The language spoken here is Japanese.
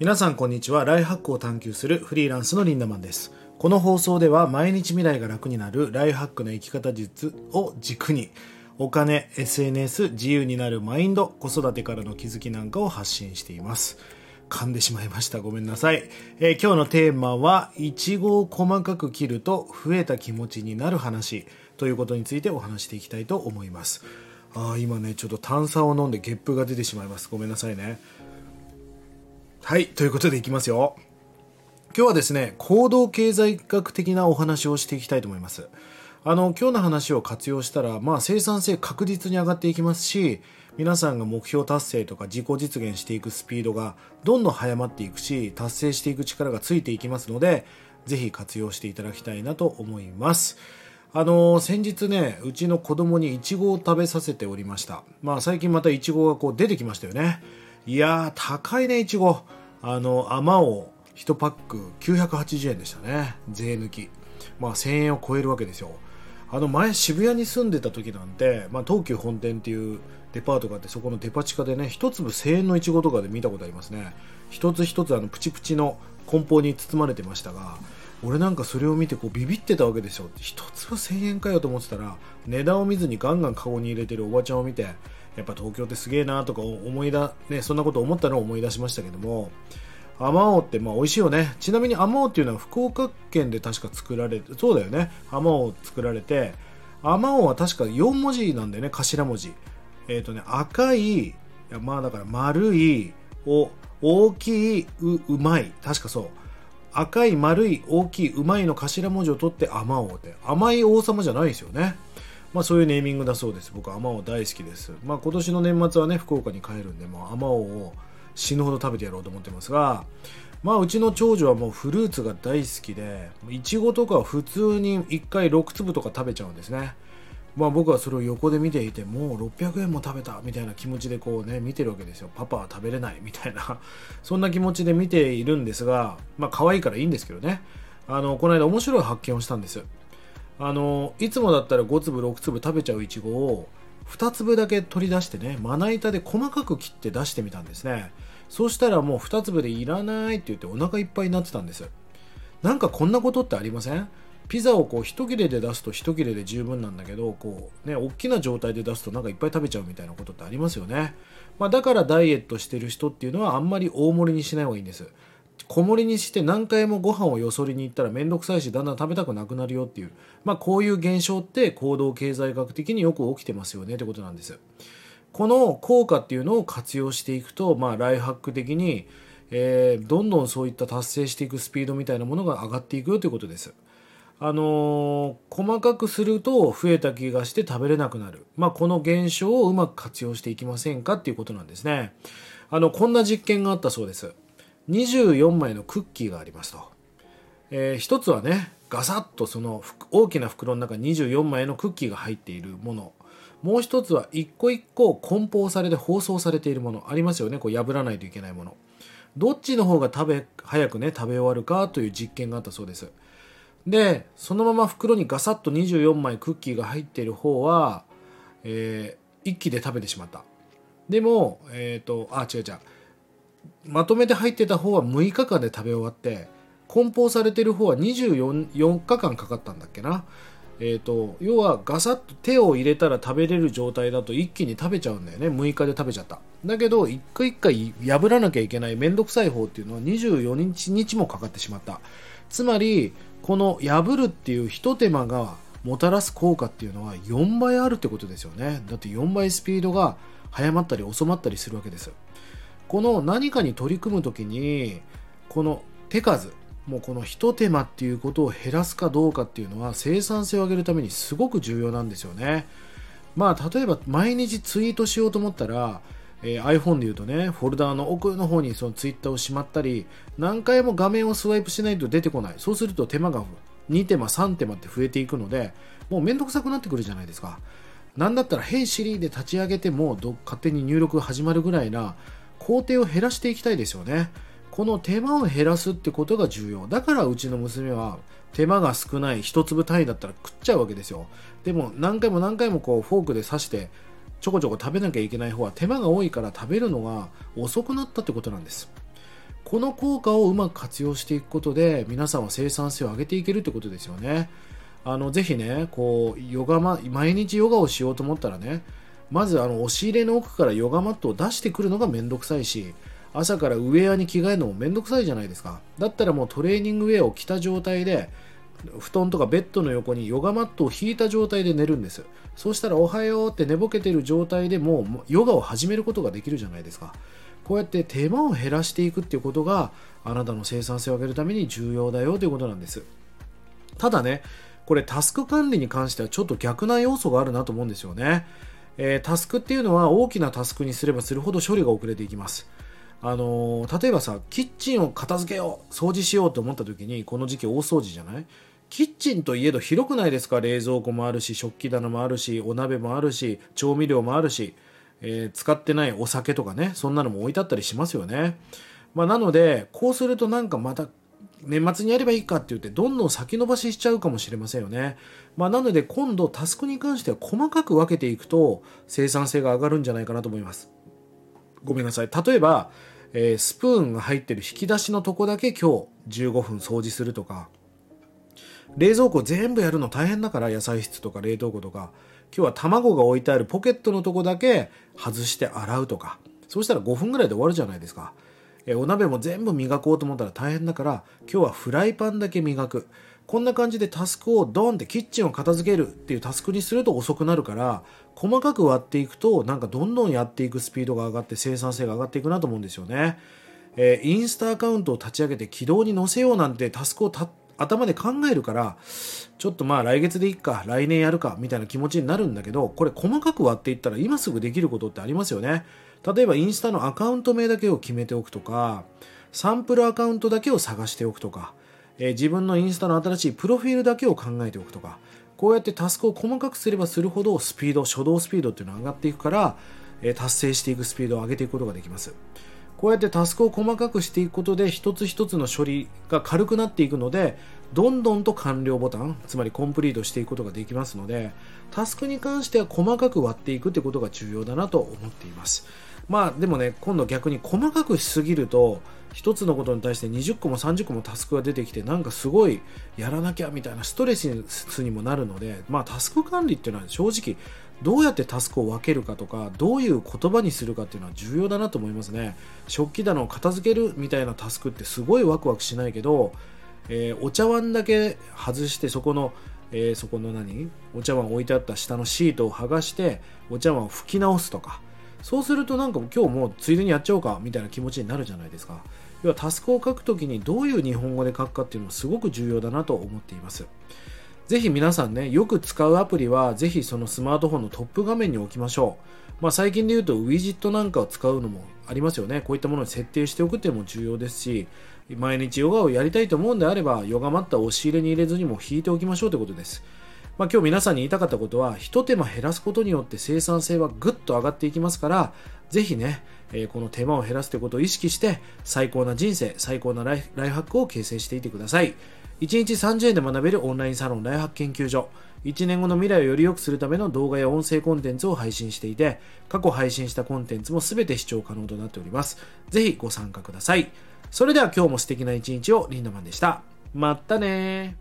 皆さんこんにちは。ライフハックを探求するフリーランスのリンダマンです。この放送では毎日未来が楽になるライフハックの生き方術を軸にお金 SNS 自由になるマインド子育てからの気づきなんかを発信しています。噛んでしまいました。ごめんなさい、えー今日のテーマはいちごを細かく切ると増えた気持ちになる話ということについてお話していきたいと思います。あ今ねちょっと炭酸を飲んでゲップが出てしまいます。ごめんなさいね。はい、ということでいきますよ。今日はですね、行動経済学的なお話をしていきたいと思います。あの、今日の話を活用したら、まあ生産性確実に上がっていきますし、皆さんが目標達成とか自己実現していくスピードがどんどん速まっていくし、達成していく力がついていきますので、ぜひ活用していただきたいなと思います。あの先日ね、うちの子供にイチゴを食べさせておりました。まあ最近またイチゴがこう出てきましたよね。いやー、高いね、イチゴ。あの、あまおう1パック980円でしたね。税抜き。まあ1000円を超えるわけですよ。あの前渋谷に住んでた時なんて、まあ、東急本店っていうデパートがあってそこのデパ地下でね一粒1000円のいちごとかで見たことありますね一つ一つあのプチプチの梱包に包まれてましたが俺なんかそれを見てこうビビってたわけですよ一粒1000円かよと思ってたら値段を見ずにガンガンカゴに入れてるおばちゃんを見てやっぱ東京ってすげえなとか思いだねそんなこと思ったのを思い出しましたけどもあまおうってまあ美味しいよね。ちなみにあまおうっていうのは福岡県で確か作られてそうだよね。あまおう作られてあまおうは確か4文字なんだよね。頭文字。えっ、とね赤いやまあだから丸いお大きいううまい。確かそう。赤い丸い大きいうまいの頭文字を取ってあまおうって。甘い王様じゃないですよね。まあそういうネーミングだそうです。僕あまお大好きです。まあ今年の年末はね福岡に帰るんでもうあまおうを死ぬほど食べてやろうと思ってますがまあうちの長女はもうフルーツが大好きでいちごとか普通に1回6粒とか食べちゃうんですね。まあ僕はそれを横で見ていてもう600円も食べたみたいな気持ちでこうね見てるわけですよ。パパは食べれないみたいな。そんな気持ちで見ているんですがまあ可愛いからいいんですけどね。あのこの間面白い発見をしたんです。あのいつもだったら5粒6粒食べちゃういちごを2粒だけ取り出してねまな板で細かく切って出してみたんですね。そうしたらもう2粒でいらないって言ってお腹いっぱいになってたんです。なんかこんなことってありません？ピザをこう一切れで出すと一切れで十分なんだけどこうね大きな状態で出すとなんかいっぱい食べちゃうみたいなことってありますよね、まあ、だからダイエットしてる人っていうのはあんまり大盛りにしない方がいいんです。小盛りにして何回もご飯をよそりに行ったら面倒くさいしだんだん食べたくなくなるよっていう、まあ、こういう現象って行動経済学的によく起きてますよねってことなんです。この効果っていうのを活用していくと、まあ、ライフハック的に、えーどんどんそういった達成していくスピードみたいなものが上がっていくよということです。あのー細かくすると増えた気がして食べれなくなる、まあ、この現象をうまく活用していきませんかっていうことなんですね。あのこんな実験があったそうです。24枚のクッキーがありますと、えー一つはねガサッとその大きな袋の中に24枚のクッキーが入っているもの。もう一つは一個一個梱包されて包装されているものありますよね。こう破らないといけないもの。どっちの方が食べ早くね食べ終わるかという実験があったそうです。でそのまま袋にガサッと24枚クッキーが入っている方は、えー一気で食べてしまった。でもえっ、とあ違う違う。まとめて入ってた方は6日間で食べ終わって梱包されてる方は24日間かかったんだっけな。えー、と要はガサッと手を入れたら食べれる状態だと一気に食べちゃうんだよね。6日で食べちゃった。だけど一回一回破らなきゃいけない面倒くさい方っていうのは24日日もかかってしまった。つまりこの破るっていうひと手間がもたらす効果っていうのは4倍あるってことですよね。だって4倍スピードが速まったり遅まったりするわけです。この何かに取り組む時にこの手数もうこの一手間っていうことを減らすかどうかっていうのは生産性を上げるためにすごく重要なんですよね。まあ例えば毎日ツイートしようと思ったら、えー iPhone で言うとねフォルダーの奥の方にそのツイッターをしまったり何回も画面をスワイプしないと出てこない。そうすると手間が2手間3手間って増えていくのでもうめんどくさくなってくるじゃないですか。なんだったら「Hey Siri」で立ち上げてもど勝手に入力が始まるぐらいな工程を減らしていきたいですよね。この手間を減らすってことが重要。だからうちの娘は手間が少ない一粒単位だったら食っちゃうわけですよ。でも何回も何回もこうフォークで刺してちょこちょこ食べなきゃいけない方は手間が多いから食べるのが遅くなったってことなんです。この効果をうまく活用していくことで皆さんは生産性を上げていけるってことですよね。あのぜひねこうヨガマ毎日ヨガをしようと思ったらねまずあの押し入れの奥からヨガマットを出してくるのがめんどくさいし朝からウェアに着替えるのもめんどくさいじゃないですか。だったらもうトレーニングウェアを着た状態で布団とかベッドの横にヨガマットを引いた状態で寝るんです。そうしたらおはようって寝ぼけてる状態でもうヨガを始めることができるじゃないですか。こうやって手間を減らしていくっていうことがあなたの生産性を上げるために重要だよということなんです。ただねこれタスク管理に関してはちょっと逆な要素があるなと思うんですよね、えー、タスクっていうのは大きなタスクにすればするほど処理が遅れていきます。あのー、例えばさキッチンを片付けよう掃除しようと思った時にこの時期大掃除じゃない？キッチンといえど広くないですか？冷蔵庫もあるし食器棚もあるしお鍋もあるし調味料もあるし、えー、使ってないお酒とかねそんなのも置いてあったりしますよね、まあ、なのでこうするとなんかまた年末にやればいいかって言ってどんどん先延ばししちゃうかもしれませんよね、まあ、なので今度タスクに関しては細かく分けていくと生産性が上がるんじゃないかなと思います。ごめんなさい。例えば、えー、スプーンが入ってる引き出しのとこだけ今日15分掃除するとか冷蔵庫全部やるの大変だから野菜室とか冷凍庫とか今日は卵が置いてあるポケットのとこだけ外して洗うとかそうしたら5分ぐらいで終わるじゃないですか。えお鍋も全部磨こうと思ったら大変だから今日はフライパンだけ磨くこんな感じでタスクをドンってキッチンを片付けるっていうタスクにすると遅くなるから細かく割っていくとなんかどんどんやっていくスピードが上がって生産性が上がっていくなと思うんですよね。えー、インスタアカウントを立ち上げて軌道に乗せようなんてタスクを頭で考えるからちょっとまあ来月でいっか来年やるかみたいな気持ちになるんだけどこれ細かく割っていったら今すぐできることってありますよね。例えばインスタのアカウント名だけを決めておくとかサンプルアカウントだけを探しておくとか、えー、自分のインスタの新しいプロフィールだけを考えておくとかこうやってタスクを細かくすればするほどスピード初動スピードっていうのは上がっていくから、えー、達成していくスピードを上げていくことができます。こうやってタスクを細かくしていくことで一つ一つの処理が軽くなっていくのでどんどんと完了ボタンつまりコンプリートしていくことができますのでタスクに関しては細かく割っていくってことが重要だなと思っています。まあでもね今度逆に細かくしすぎると一つのことに対して20個も30個もタスクが出てきてなんかすごいやらなきゃみたいなストレスにもなるのでまあタスク管理っていうのは正直どうやってタスクを分けるかとかどういう言葉にするかっていうのは重要だなと思いますね。食器棚を片付けるみたいなタスクってすごいワクワクしないけど、えー、お茶碗だけ外してそこのえー、そこの何？お茶碗置いてあった下のシートを剥がしてお茶碗を拭き直すとか。そうするとなんか今日もうついでにやっちゃおうかみたいな気持ちになるじゃないですか。要はタスクを書くときにどういう日本語で書くかっていうのもすごく重要だなと思っています。ぜひ皆さんねよく使うアプリはぜひそのスマートフォンのトップ画面に置きましょう、まあ、最近で言うとウィジットなんかを使うのもありますよね。こういったものに設定しておくっていうのも重要ですし毎日ヨガをやりたいと思うんであればヨガマットを押し入れに入れずにも引いておきましょうということです。まあ、今日皆さんに言いたかったことは、一手間減らすことによって生産性はぐっと上がっていきますから、ぜひね、えー、この手間を減らすということを意識して、最高な人生、最高なライフハックを形成していてください。1日30円で学べるオンラインサロンライフハック研究所。1年後の未来をより良くするための動画や音声コンテンツを配信していて、過去配信したコンテンツも全て視聴可能となっております。ぜひご参加ください。それでは今日も素敵な一日をリンダマンでした。まったね